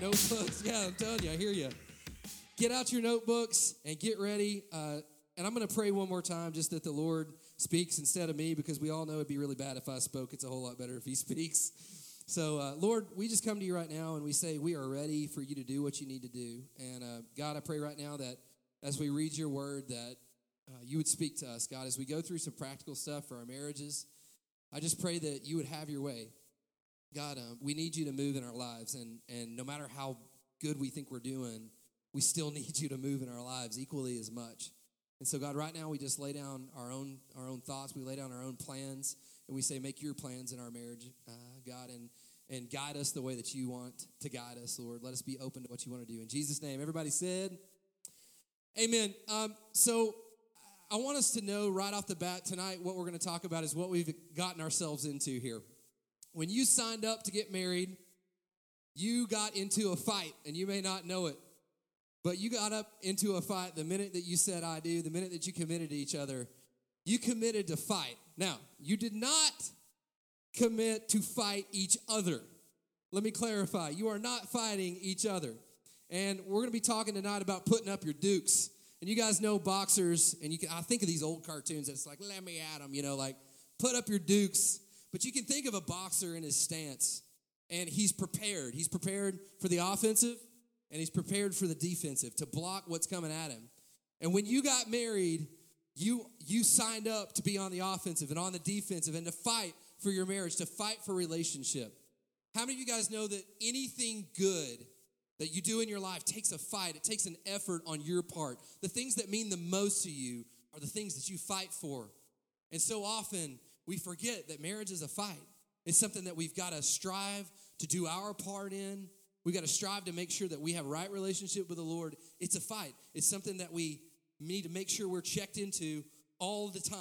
notebooks. Yeah, I'm telling you, I hear you. Get out your notebooks and get ready. Uh, and I'm going to pray one more time just that the Lord speaks instead of me because we all know it'd be really bad if I spoke. It's a whole lot better if He speaks. So, uh, Lord, we just come to you right now and we say we are ready for you to do what you need to do. And uh, God, I pray right now that as we read your word, that uh, you would speak to us, God, as we go through some practical stuff for our marriages. I just pray that you would have your way. God, um, we need you to move in our lives, and, and no matter how good we think we're doing, we still need you to move in our lives equally as much. And so, God, right now we just lay down our own our own thoughts, we lay down our own plans, and we say, make your plans in our marriage, uh, God, and and guide us the way that you want to guide us, Lord. Let us be open to what you want to do. In Jesus' name, everybody said, Amen. Um, so I want us to know right off the bat tonight what we're going to talk about is what we've gotten ourselves into here. When you signed up to get married, you got into a fight, and you may not know it, but you got up into a fight the minute that you said, I do, the minute that you committed to each other. You committed to fight. Now, you did not commit to fight each other. Let me clarify. You are not fighting each other. And we're going to be talking tonight about putting up your dukes. And you guys know boxers, and you can, I think of these old cartoons that's like, let me at them, you know, like put up your dukes. But you can think of a boxer in his stance, and he's prepared. He's prepared for the offensive, and he's prepared for the defensive to block what's coming at him. And when you got married, you you signed up to be on the offensive and on the defensive and to fight for your marriage, to fight for relationship. How many of you guys know that anything good that you do in your life takes a fight, it takes an effort on your part? The things that mean the most to you are the things that you fight for. And so often we forget that marriage is a fight. It's something that we've got to strive to do our part in. We've got to strive to make sure that we have right relationship with the Lord. It's a fight. It's something that we need to make sure we're checked into all the time.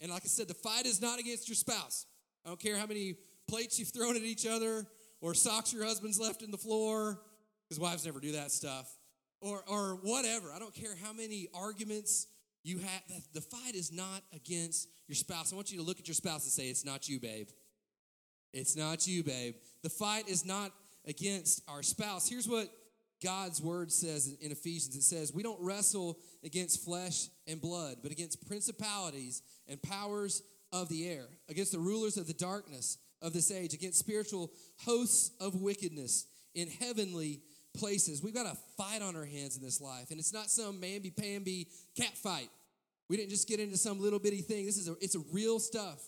And like I said, the fight is not against your spouse. I don't care how many plates you've thrown at each other or socks your husband's left in the floor, because wives never do that stuff, or, or whatever. I don't care how many arguments you have. The fight is not against your spouse. I want you to look at your spouse and say, It's not you, babe. It's not you, babe. The fight is not against our spouse. Here's what God's word says in Ephesians it says, We don't wrestle against flesh and blood, but against principalities and powers of the air, against the rulers of the darkness of this age, against spiritual hosts of wickedness in heavenly places. We've got a fight on our hands in this life, and it's not some mamby pamby cat fight. We didn't just get into some little bitty thing. This is a, it's a real stuff.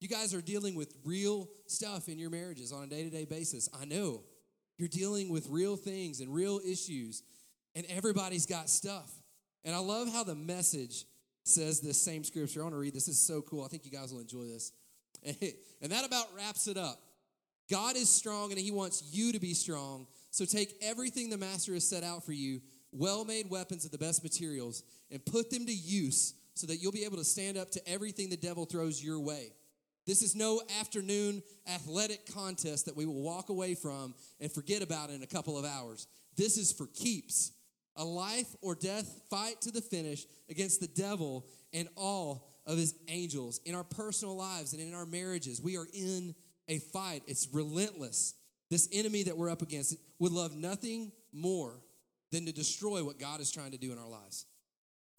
You guys are dealing with real stuff in your marriages on a day to day basis. I know you're dealing with real things and real issues, and everybody's got stuff. And I love how the message says this same scripture. I want to read this. This is so cool. I think you guys will enjoy this. And that about wraps it up. God is strong and He wants you to be strong. So take everything the Master has set out for you, well made weapons of the best materials, and put them to use so that you'll be able to stand up to everything the devil throws your way. This is no afternoon athletic contest that we will walk away from and forget about in a couple of hours. This is for keeps a life or death fight to the finish against the devil and all of his angels in our personal lives and in our marriages. We are in a fight, it's relentless. This enemy that we're up against would love nothing more than to destroy what God is trying to do in our lives.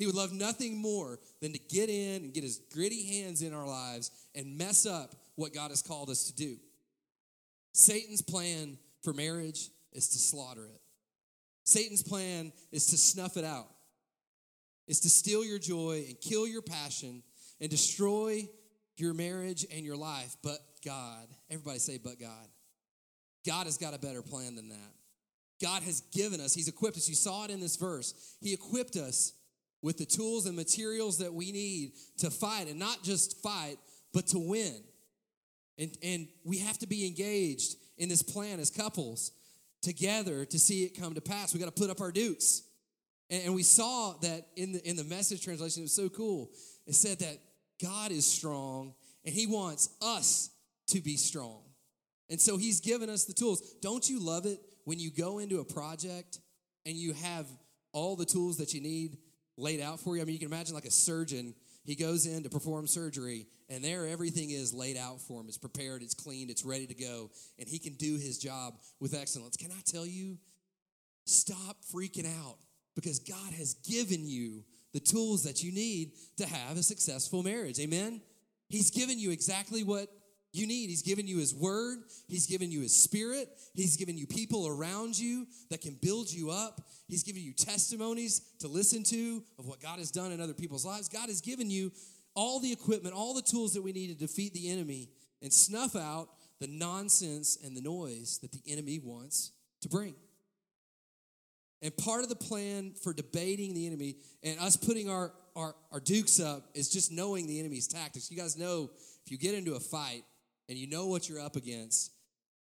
He would love nothing more than to get in and get his gritty hands in our lives and mess up what God has called us to do. Satan's plan for marriage is to slaughter it. Satan's plan is to snuff it out, is to steal your joy and kill your passion and destroy your marriage and your life. But God, everybody say, but God. God has got a better plan than that. God has given us, He's equipped us. You saw it in this verse. He equipped us with the tools and materials that we need to fight, and not just fight, but to win. And, and we have to be engaged in this plan as couples together to see it come to pass. We got to put up our dukes. And, and we saw that in the in the message translation, it was so cool. It said that God is strong and He wants us to be strong. And so He's given us the tools. Don't you love it when you go into a project and you have all the tools that you need laid out for you? I mean, you can imagine like a surgeon, he goes in to perform surgery and there, everything is laid out for him. It's prepared, it's cleaned, it's ready to go, and he can do his job with excellence. Can I tell you stop freaking out because God has given you the tools that you need to have a successful marriage. Amen? He's given you exactly what you need. He's given you His Word, He's given you His Spirit, He's given you people around you that can build you up. He's given you testimonies to listen to of what God has done in other people's lives. God has given you all the equipment, all the tools that we need to defeat the enemy and snuff out the nonsense and the noise that the enemy wants to bring. And part of the plan for debating the enemy and us putting our, our, our dukes up is just knowing the enemy's tactics. You guys know if you get into a fight and you know what you're up against,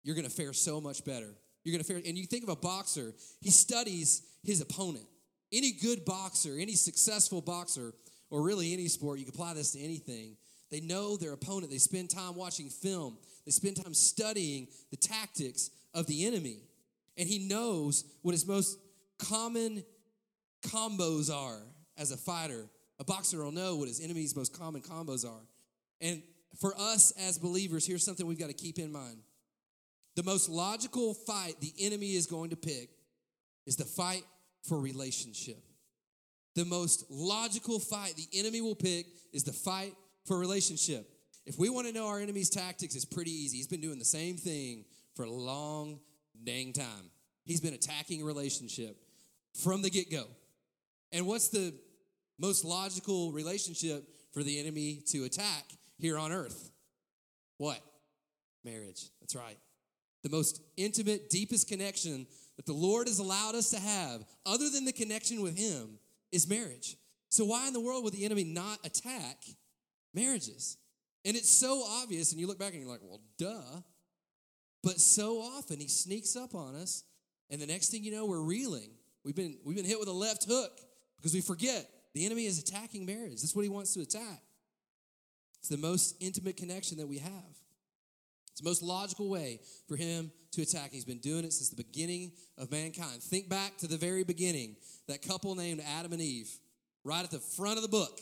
you're going to fare so much better. You're going to fare, and you think of a boxer, he studies his opponent. Any good boxer, any successful boxer, or really any sport, you can apply this to anything. They know their opponent. They spend time watching film. They spend time studying the tactics of the enemy. And he knows what his most common combos are as a fighter. A boxer will know what his enemy's most common combos are. And for us as believers, here's something we've got to keep in mind. The most logical fight the enemy is going to pick is the fight for relationship. The most logical fight the enemy will pick is the fight for relationship. If we want to know our enemy's tactics, it's pretty easy. He's been doing the same thing for a long dang time. He's been attacking relationship from the get go. And what's the most logical relationship for the enemy to attack here on earth? What? Marriage. That's right. The most intimate, deepest connection that the Lord has allowed us to have, other than the connection with Him, is marriage. So, why in the world would the enemy not attack marriages? And it's so obvious, and you look back and you're like, well, duh. But so often he sneaks up on us, and the next thing you know, we're reeling We've been, we've been hit with a left hook because we forget the enemy is attacking marriage. That's what he wants to attack. It's the most intimate connection that we have. It's the most logical way for him to attack. He's been doing it since the beginning of mankind. Think back to the very beginning, that couple named Adam and Eve, right at the front of the book,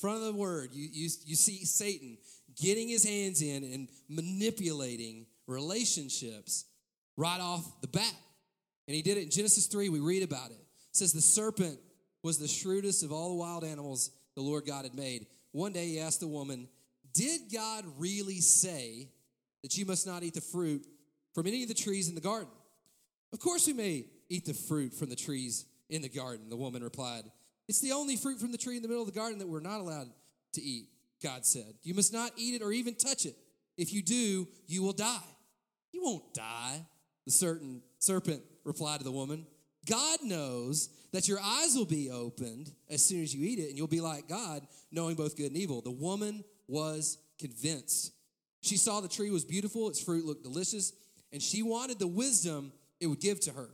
front of the word. You, you, you see Satan getting his hands in and manipulating relationships right off the bat. And he did it in Genesis 3, we read about it. It says, The serpent was the shrewdest of all the wild animals the Lord God had made. One day he asked the woman, Did God really say that you must not eat the fruit from any of the trees in the garden? Of course we may eat the fruit from the trees in the garden, the woman replied. It's the only fruit from the tree in the middle of the garden that we're not allowed to eat, God said. You must not eat it or even touch it. If you do, you will die. You won't die, the certain serpent replied to the woman. God knows that your eyes will be opened as soon as you eat it, and you'll be like God, knowing both good and evil. The woman was convinced. She saw the tree was beautiful, its fruit looked delicious, and she wanted the wisdom it would give to her.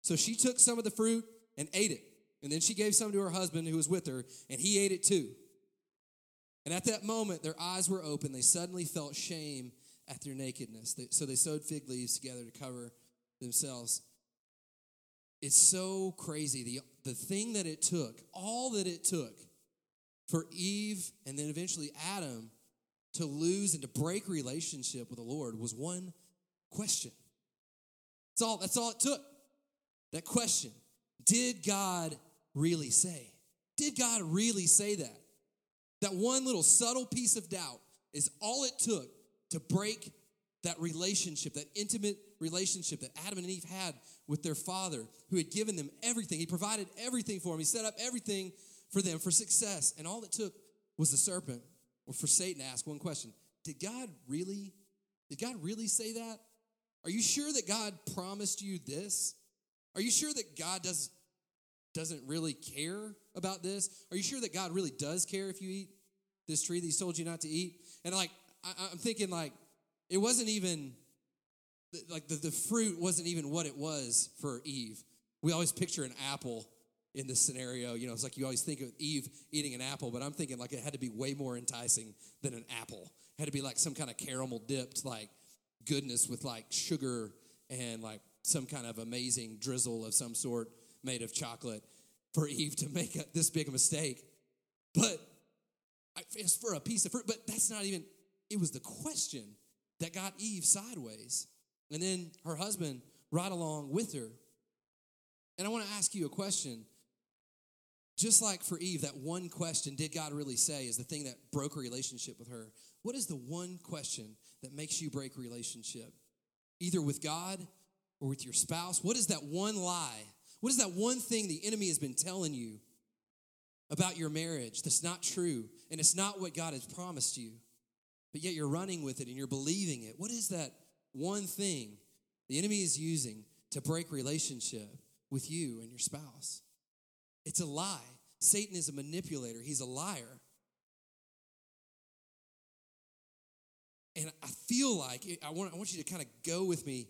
So she took some of the fruit and ate it. And then she gave some to her husband who was with her, and he ate it too. And at that moment, their eyes were open. They suddenly felt shame at their nakedness. So they sewed fig leaves together to cover themselves. It's so crazy. The, the thing that it took, all that it took for Eve and then eventually Adam to lose and to break relationship with the Lord was one question. That's all, that's all it took. That question. Did God really say? Did God really say that? That one little subtle piece of doubt is all it took to break that relationship, that intimate relationship that Adam and Eve had with their father, who had given them everything. He provided everything for them, he set up everything for them for success. And all it took was the serpent, or for Satan to ask one question Did God really, did God really say that? Are you sure that God promised you this? Are you sure that God does, doesn't really care about this? Are you sure that God really does care if you eat this tree that He's told you not to eat? And like, I, I'm thinking, like, it wasn't even like the, the fruit wasn't even what it was for Eve. We always picture an apple in this scenario. You know, it's like you always think of Eve eating an apple, but I'm thinking like it had to be way more enticing than an apple. It had to be like some kind of caramel dipped like goodness with like sugar and like some kind of amazing drizzle of some sort made of chocolate for Eve to make a, this big a mistake. But it's for a piece of fruit, but that's not even, it was the question that got Eve sideways. And then her husband right along with her. And I want to ask you a question. Just like for Eve, that one question, did God really say, is the thing that broke a relationship with her. What is the one question that makes you break relationship? Either with God or with your spouse? What is that one lie? What is that one thing the enemy has been telling you about your marriage that's not true and it's not what God has promised you? But yet you're running with it and you're believing it. What is that one thing the enemy is using to break relationship with you and your spouse? It's a lie. Satan is a manipulator, he's a liar. And I feel like I want, I want you to kind of go with me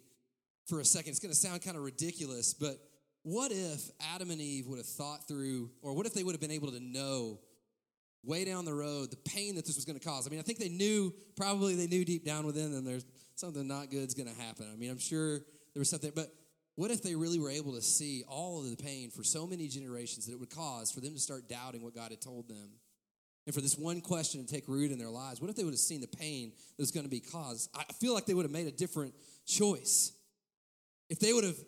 for a second. It's going to sound kind of ridiculous, but what if Adam and Eve would have thought through, or what if they would have been able to know way down the road the pain that this was going to cause? I mean, I think they knew, probably they knew deep down within them there's something not good is going to happen. I mean, I'm sure there was something, but what if they really were able to see all of the pain for so many generations that it would cause for them to start doubting what God had told them? And for this one question to take root in their lives, what if they would have seen the pain that was going to be caused? I feel like they would have made a different choice. If they would have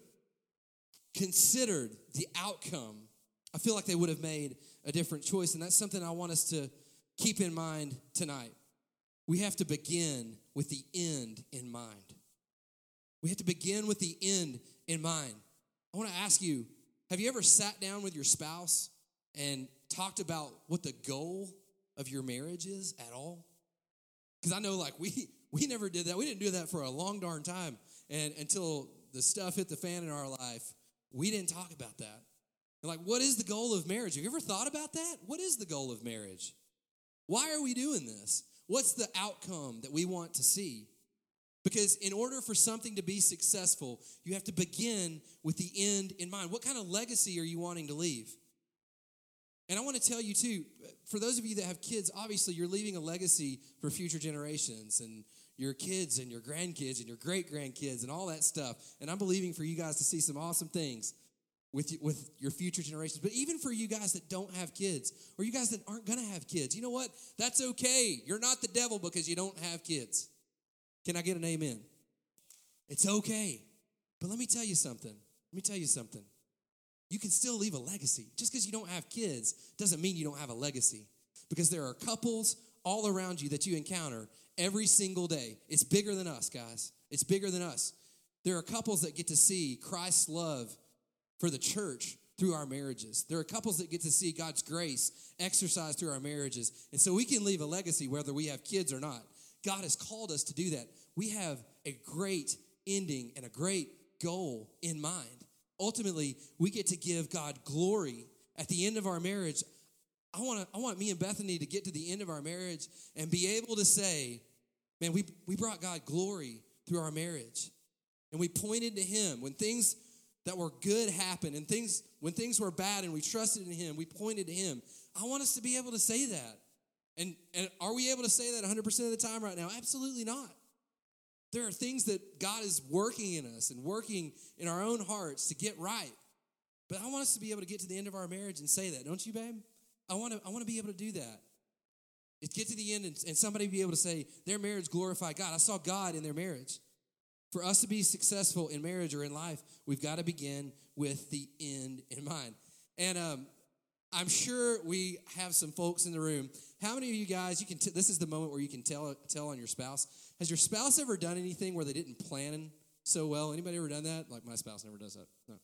considered the outcome, I feel like they would have made a different choice. And that's something I want us to keep in mind tonight. We have to begin with the end in mind. We have to begin with the end in mind. I want to ask you have you ever sat down with your spouse and talked about what the goal of your marriage is at all? Because I know, like, we, we never did that. We didn't do that for a long darn time. And until the stuff hit the fan in our life, we didn't talk about that. And like, what is the goal of marriage? Have you ever thought about that? What is the goal of marriage? Why are we doing this? What's the outcome that we want to see? Because in order for something to be successful, you have to begin with the end in mind. What kind of legacy are you wanting to leave? And I want to tell you too, for those of you that have kids, obviously you're leaving a legacy for future generations and your kids and your grandkids and your great grandkids and all that stuff. And I'm believing for you guys to see some awesome things with, with your future generations. But even for you guys that don't have kids or you guys that aren't going to have kids, you know what? That's okay. You're not the devil because you don't have kids. Can I get an amen? It's okay. But let me tell you something. Let me tell you something. You can still leave a legacy. Just because you don't have kids doesn't mean you don't have a legacy. Because there are couples all around you that you encounter every single day. It's bigger than us, guys. It's bigger than us. There are couples that get to see Christ's love for the church through our marriages. There are couples that get to see God's grace exercised through our marriages. And so we can leave a legacy whether we have kids or not. God has called us to do that. We have a great ending and a great goal in mind. Ultimately, we get to give God glory at the end of our marriage. I want I want me and Bethany to get to the end of our marriage and be able to say, man, we, we brought God glory through our marriage. And we pointed to him when things that were good happened and things when things were bad and we trusted in him, we pointed to him. I want us to be able to say that. And, and are we able to say that 100% of the time right now? Absolutely not. There are things that God is working in us and working in our own hearts to get right. But I want us to be able to get to the end of our marriage and say that, don't you, babe? I want to, I want to be able to do that. It get to the end and, and somebody be able to say their marriage glorified God. I saw God in their marriage. For us to be successful in marriage or in life, we've got to begin with the end in mind. And um, I'm sure we have some folks in the room. How many of you guys, you can, t- this is the moment where you can tell, tell on your spouse. Has your spouse ever done anything where they didn't plan so well? Anybody ever done that? Like my spouse never does that. No.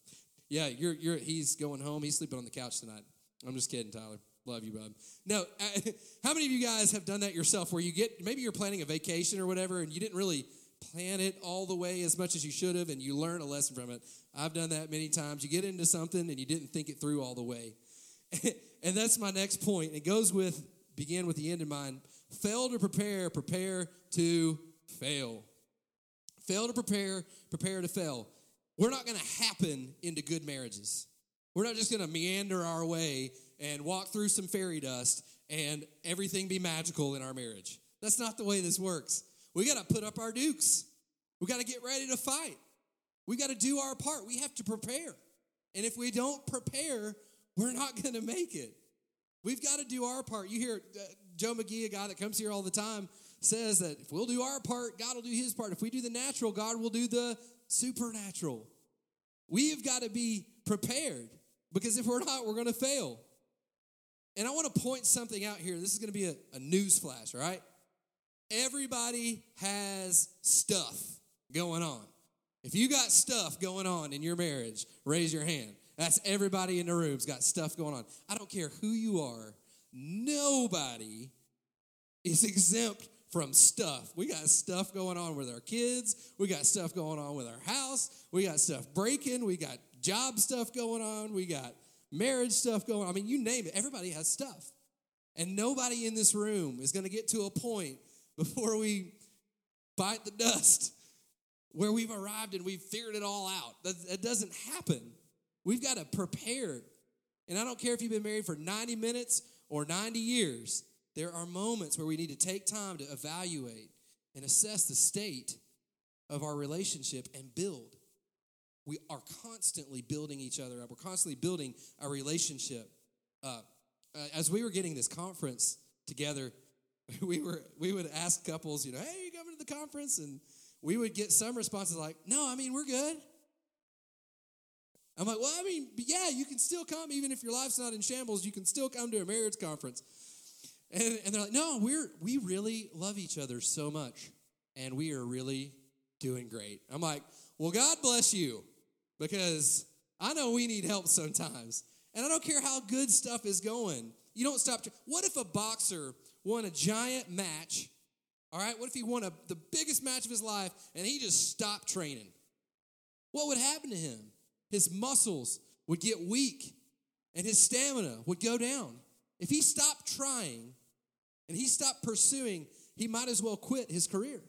Yeah, you're, you're, he's going home. He's sleeping on the couch tonight. I'm just kidding, Tyler. Love you, bud. No, how many of you guys have done that yourself where you get, maybe you're planning a vacation or whatever and you didn't really plan it all the way as much as you should have and you learn a lesson from it? I've done that many times. You get into something and you didn't think it through all the way. and that's my next point. It goes with, begin with the end in mind. Fail to prepare, prepare to fail. Fail to prepare, prepare to fail. We're not going to happen into good marriages. We're not just going to meander our way and walk through some fairy dust and everything be magical in our marriage. That's not the way this works. We got to put up our dukes. We got to get ready to fight. We got to do our part. We have to prepare. And if we don't prepare, we're not going to make it. We've got to do our part. You hear uh, Joe McGee, a guy that comes here all the time, says that if we'll do our part, God will do his part. If we do the natural, God will do the supernatural. We've got to be prepared because if we're not, we're going to fail. And I want to point something out here. This is going to be a, a news flash, all right? Everybody has stuff going on. If you got stuff going on in your marriage, raise your hand. That's everybody in the room's got stuff going on. I don't care who you are, nobody is exempt from stuff. We got stuff going on with our kids. We got stuff going on with our house. We got stuff breaking. We got job stuff going on. We got marriage stuff going on. I mean, you name it. Everybody has stuff. And nobody in this room is going to get to a point before we bite the dust where we've arrived and we've figured it all out. That, that doesn't happen. We've got to prepare. And I don't care if you've been married for 90 minutes or 90 years, there are moments where we need to take time to evaluate and assess the state of our relationship and build. We are constantly building each other up. We're constantly building our relationship up. Uh, as we were getting this conference together, we were we would ask couples, you know, hey, you coming to the conference? And we would get some responses like, no, I mean, we're good. I'm like, well, I mean, yeah, you can still come, even if your life's not in shambles, you can still come to a marriage conference. And, and they're like, no, we're we really love each other so much, and we are really doing great. I'm like, well, God bless you, because I know we need help sometimes. And I don't care how good stuff is going. You don't stop. What if a boxer won a giant match? All right, what if he won a, the biggest match of his life and he just stopped training? What would happen to him? His muscles would get weak and his stamina would go down. If he stopped trying and he stopped pursuing, he might as well quit his career.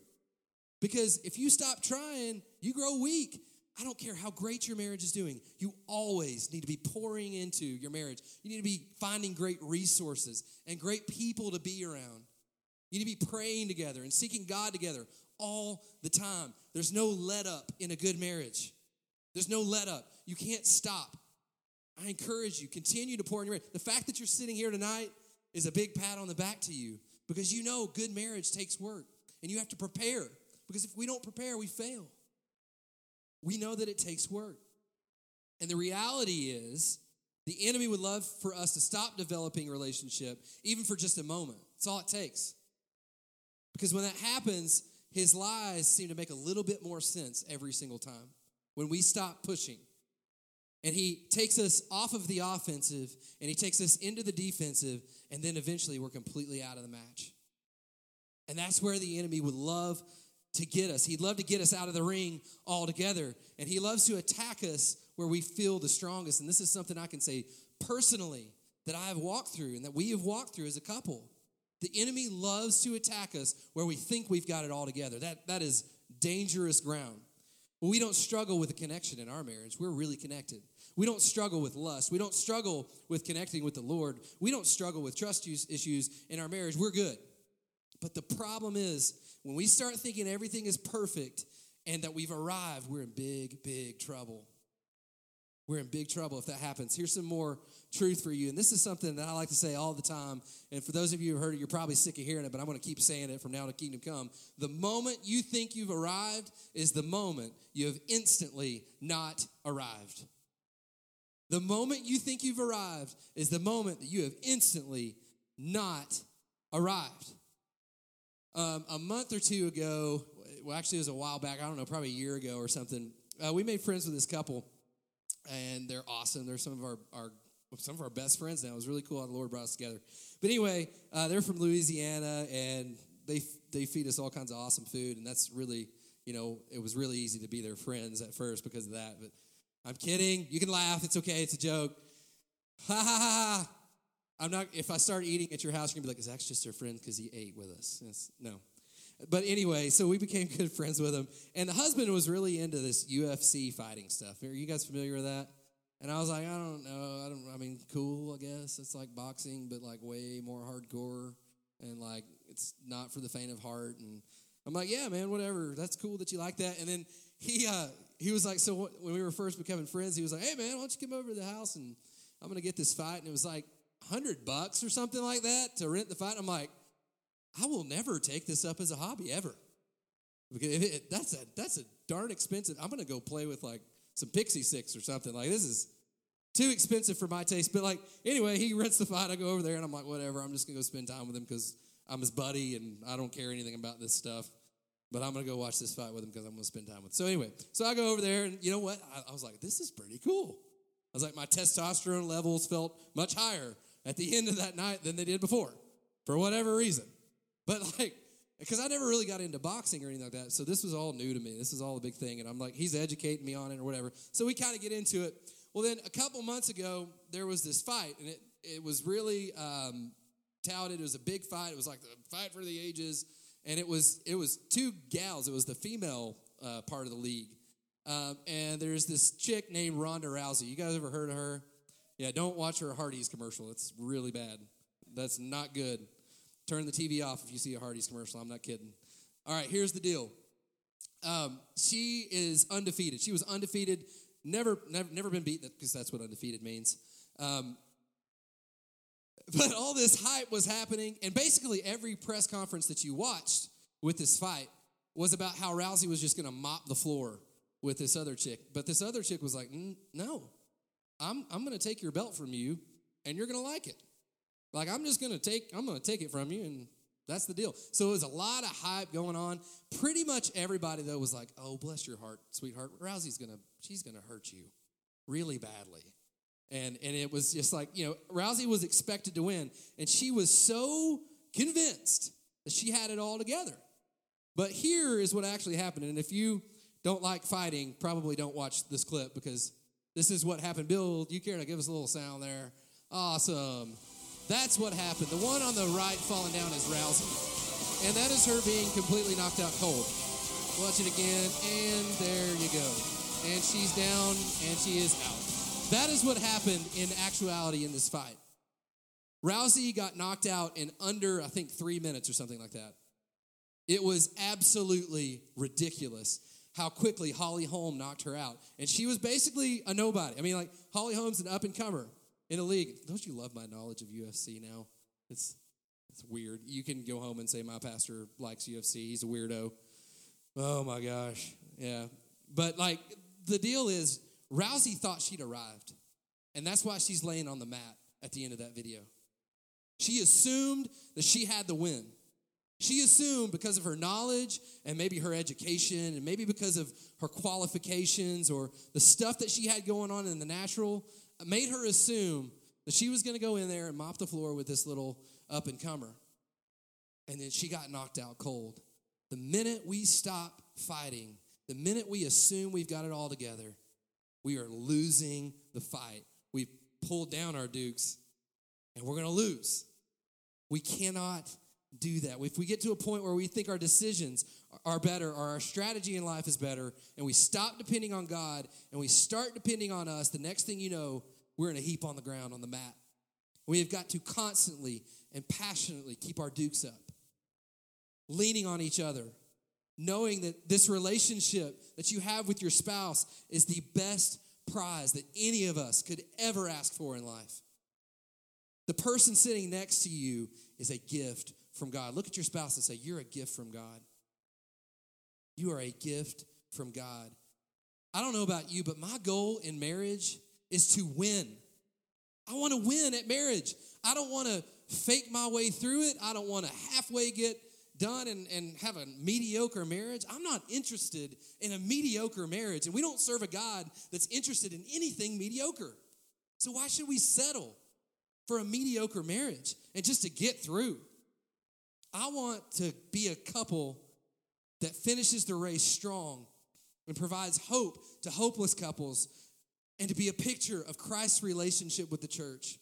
Because if you stop trying, you grow weak. I don't care how great your marriage is doing. You always need to be pouring into your marriage. You need to be finding great resources and great people to be around. You need to be praying together and seeking God together all the time. There's no let up in a good marriage. There's no let up. You can't stop. I encourage you, continue to pour in your marriage. The fact that you're sitting here tonight is a big pat on the back to you because you know good marriage takes work and you have to prepare because if we don't prepare, we fail. We know that it takes work. And the reality is, the enemy would love for us to stop developing relationship, even for just a moment. That's all it takes. Because when that happens, his lies seem to make a little bit more sense every single time when we stop pushing. And he takes us off of the offensive and he takes us into the defensive, and then eventually we're completely out of the match. And that's where the enemy would love to get us. He'd love to get us out of the ring altogether. And he loves to attack us where we feel the strongest. And this is something I can say personally that I have walked through and that we have walked through as a couple. The enemy loves to attack us where we think we've got it all together. That, that is dangerous ground. We don't struggle with a connection in our marriage. We're really connected. We don't struggle with lust. We don't struggle with connecting with the Lord. We don't struggle with trust issues in our marriage. We're good. But the problem is when we start thinking everything is perfect and that we've arrived, we're in big, big trouble. We're in big trouble if that happens. Here's some more truth for you. And this is something that I like to say all the time. And for those of you who heard it, you're probably sick of hearing it, but I'm going to keep saying it from now to kingdom come. The moment you think you've arrived is the moment you have instantly not arrived. The moment you think you've arrived is the moment that you have instantly not arrived. Um, a month or two ago, well, actually, it was a while back, I don't know, probably a year ago or something, uh, we made friends with this couple, and they're awesome. They're some of our, our some of our best friends now. It was really cool how the Lord brought us together. But anyway, uh, they're from Louisiana, and they they feed us all kinds of awesome food, and that's really you know it was really easy to be their friends at first because of that. But I'm kidding. You can laugh. It's okay. It's a joke. Ha ha ha. I'm not. If I start eating at your house, you're gonna be like, "Is Zach's just our friend because he ate with us?" No. But anyway, so we became good friends with him, and the husband was really into this UFC fighting stuff. Are you guys familiar with that? And I was like, I don't know. I don't. I mean, cool. I guess it's like boxing, but like way more hardcore, and like it's not for the faint of heart. And I'm like, yeah, man, whatever. That's cool that you like that. And then he uh, he was like, so when we were first becoming friends, he was like, hey, man, why don't you come over to the house and I'm gonna get this fight. And it was like hundred bucks or something like that to rent the fight. I'm like, I will never take this up as a hobby ever. Because it, that's a that's a darn expensive. I'm gonna go play with like some pixie sticks or something. Like this is too expensive for my taste. But like, anyway, he rents the fight. I go over there and I'm like, whatever. I'm just gonna go spend time with him because I'm his buddy and I don't care anything about this stuff. But I'm gonna go watch this fight with him because I'm gonna spend time with. Him. So anyway, so I go over there and you know what? I, I was like, this is pretty cool. I was like, my testosterone levels felt much higher at the end of that night than they did before, for whatever reason. But like, because I never really got into boxing or anything like that. So this was all new to me. This is all a big thing. And I'm like, he's educating me on it or whatever. So we kind of get into it. Well, then a couple months ago, there was this fight, and it, it was really um, touted. It was a big fight. It was like the fight for the ages. And it was it was two gals. It was the female uh, part of the league. Um, and there's this chick named Ronda Rousey. You guys ever heard of her? Yeah, don't watch her Hardee's commercial. It's really bad. That's not good. Turn the TV off if you see a Hardee's commercial. I'm not kidding. All right, here's the deal. Um, she is undefeated. She was undefeated, never, never, never been beaten because that's what undefeated means. Um, but all this hype was happening, and basically every press conference that you watched with this fight was about how Rousey was just going to mop the floor with this other chick. But this other chick was like, "No, I'm I'm going to take your belt from you, and you're going to like it." Like I'm just gonna take I'm gonna take it from you, and that's the deal. So it was a lot of hype going on. Pretty much everybody though was like, "Oh, bless your heart, sweetheart. Rousey's gonna she's gonna hurt you really badly." And and it was just like you know Rousey was expected to win, and she was so convinced that she had it all together. But here is what actually happened, and if you don't like fighting, probably don't watch this clip because this is what happened. Bill, you care to give us a little sound there? Awesome. That's what happened. The one on the right falling down is Rousey. And that is her being completely knocked out cold. Watch it again, and there you go. And she's down, and she is out. That is what happened in actuality in this fight. Rousey got knocked out in under, I think, three minutes or something like that. It was absolutely ridiculous how quickly Holly Holm knocked her out. And she was basically a nobody. I mean, like, Holly Holm's an up and comer in the league. Don't you love my knowledge of UFC now? It's it's weird. You can go home and say my pastor likes UFC. He's a weirdo. Oh my gosh. Yeah. But like the deal is Rousey thought she'd arrived. And that's why she's laying on the mat at the end of that video. She assumed that she had the win. She assumed because of her knowledge and maybe her education and maybe because of her qualifications or the stuff that she had going on in the natural made her assume that she was going to go in there and mop the floor with this little up and comer. And then she got knocked out cold. The minute we stop fighting, the minute we assume we've got it all together, we are losing the fight. We've pulled down our dukes and we're going to lose. We cannot do that. If we get to a point where we think our decisions are better or our strategy in life is better and we stop depending on God and we start depending on us, the next thing you know, we're in a heap on the ground on the mat. We have got to constantly and passionately keep our dukes up, leaning on each other, knowing that this relationship that you have with your spouse is the best prize that any of us could ever ask for in life. The person sitting next to you is a gift from God. Look at your spouse and say, You're a gift from God. You are a gift from God. I don't know about you, but my goal in marriage is to win. I want to win at marriage. I don't want to fake my way through it. I don't want to halfway get done and, and have a mediocre marriage. I'm not interested in a mediocre marriage. And we don't serve a God that's interested in anything mediocre. So why should we settle for a mediocre marriage and just to get through? I want to be a couple that finishes the race strong and provides hope to hopeless couples and to be a picture of Christ's relationship with the church.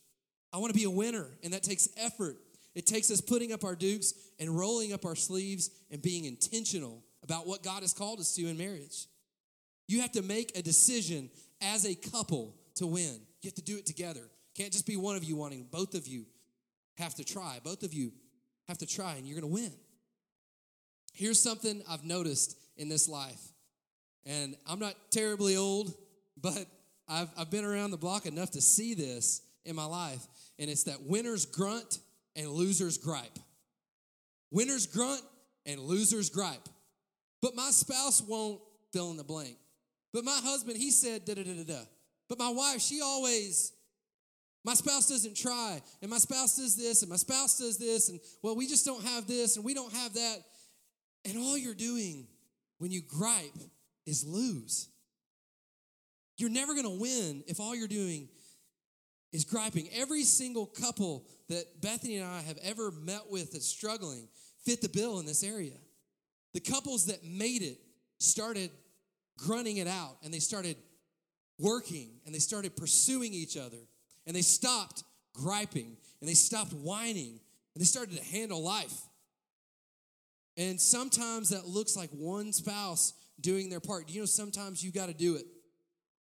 I want to be a winner, and that takes effort. It takes us putting up our dukes and rolling up our sleeves and being intentional about what God has called us to in marriage. You have to make a decision as a couple to win. You have to do it together. Can't just be one of you wanting, both of you have to try. Both of you have to try, and you're going to win. Here's something I've noticed in this life. And I'm not terribly old, but I've, I've been around the block enough to see this in my life. And it's that winners grunt and losers gripe. Winners grunt and losers gripe. But my spouse won't fill in the blank. But my husband, he said da da da da da. But my wife, she always, my spouse doesn't try, and my spouse does this, and my spouse does this, and well, we just don't have this, and we don't have that. And all you're doing when you gripe is lose. You're never gonna win if all you're doing is griping. Every single couple that Bethany and I have ever met with that's struggling fit the bill in this area. The couples that made it started grunting it out and they started working and they started pursuing each other and they stopped griping and they stopped whining and they started to handle life. And sometimes that looks like one spouse doing their part. You know, sometimes you got to do it.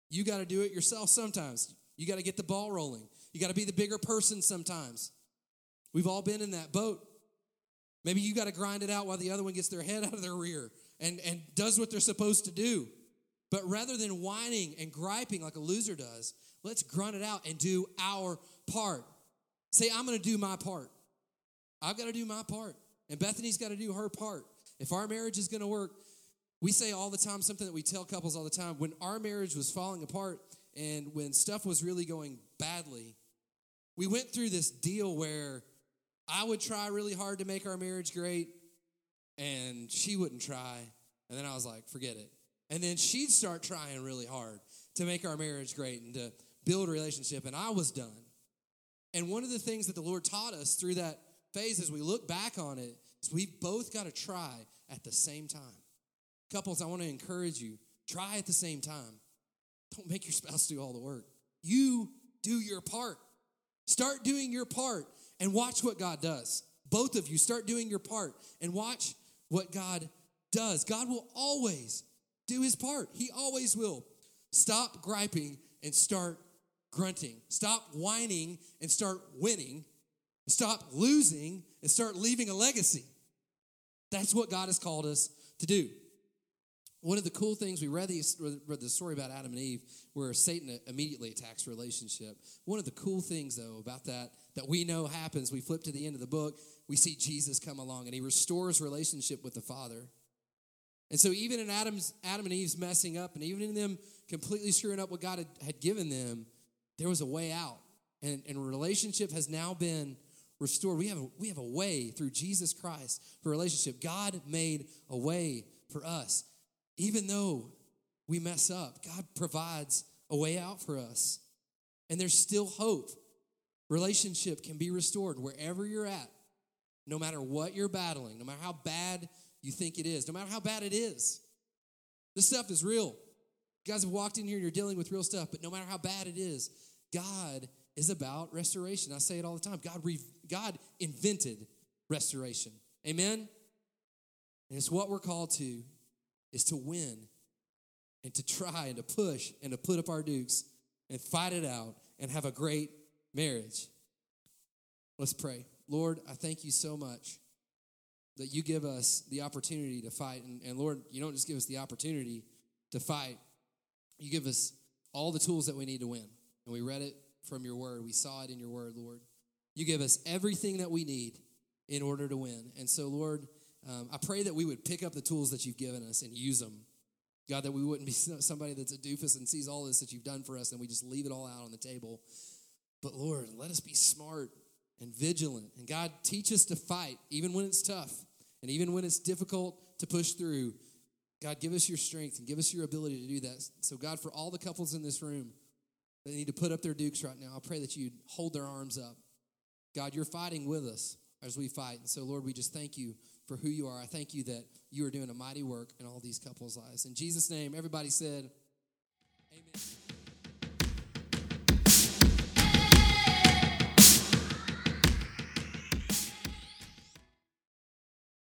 You got to do it yourself sometimes. You got to get the ball rolling. You got to be the bigger person sometimes. We've all been in that boat. Maybe you got to grind it out while the other one gets their head out of their rear and, and does what they're supposed to do. But rather than whining and griping like a loser does, let's grunt it out and do our part. Say, I'm going to do my part. I've got to do my part. And Bethany's got to do her part. If our marriage is going to work, we say all the time something that we tell couples all the time. When our marriage was falling apart and when stuff was really going badly, we went through this deal where I would try really hard to make our marriage great and she wouldn't try. And then I was like, forget it. And then she'd start trying really hard to make our marriage great and to build a relationship. And I was done. And one of the things that the Lord taught us through that phase as we look back on it is we've both got to try at the same time. Couples, I want to encourage you try at the same time. Don't make your spouse do all the work. You do your part. Start doing your part and watch what God does. Both of you start doing your part and watch what God does. God will always do his part. He always will. Stop griping and start grunting. Stop whining and start winning. Stop losing and start leaving a legacy. That's what God has called us to do. One of the cool things we read the, read the story about Adam and Eve, where Satan immediately attacks relationship. One of the cool things, though, about that that we know happens, we flip to the end of the book, we see Jesus come along and he restores relationship with the Father. And so, even in Adam's Adam and Eve's messing up, and even in them completely screwing up what God had, had given them, there was a way out, and, and relationship has now been restored. We have a, we have a way through Jesus Christ for relationship. God made a way for us. Even though we mess up, God provides a way out for us. And there's still hope. Relationship can be restored wherever you're at, no matter what you're battling, no matter how bad you think it is, no matter how bad it is. This stuff is real. You guys have walked in here and you're dealing with real stuff, but no matter how bad it is, God is about restoration. I say it all the time. God, re- God invented restoration. Amen? And it's what we're called to is to win and to try and to push and to put up our dukes and fight it out and have a great marriage. Let's pray. Lord, I thank you so much that you give us the opportunity to fight. And, and Lord, you don't just give us the opportunity to fight, you give us all the tools that we need to win. And we read it from your word, we saw it in your word, Lord. You give us everything that we need in order to win. And so, Lord, um, I pray that we would pick up the tools that you've given us and use them. God, that we wouldn't be somebody that's a doofus and sees all this that you've done for us and we just leave it all out on the table. But Lord, let us be smart and vigilant. And God, teach us to fight even when it's tough and even when it's difficult to push through. God, give us your strength and give us your ability to do that. So, God, for all the couples in this room that need to put up their dukes right now, I pray that you'd hold their arms up. God, you're fighting with us as we fight. And so, Lord, we just thank you for who you are. I thank you that you are doing a mighty work in all these couples' lives. In Jesus' name, everybody said, Amen.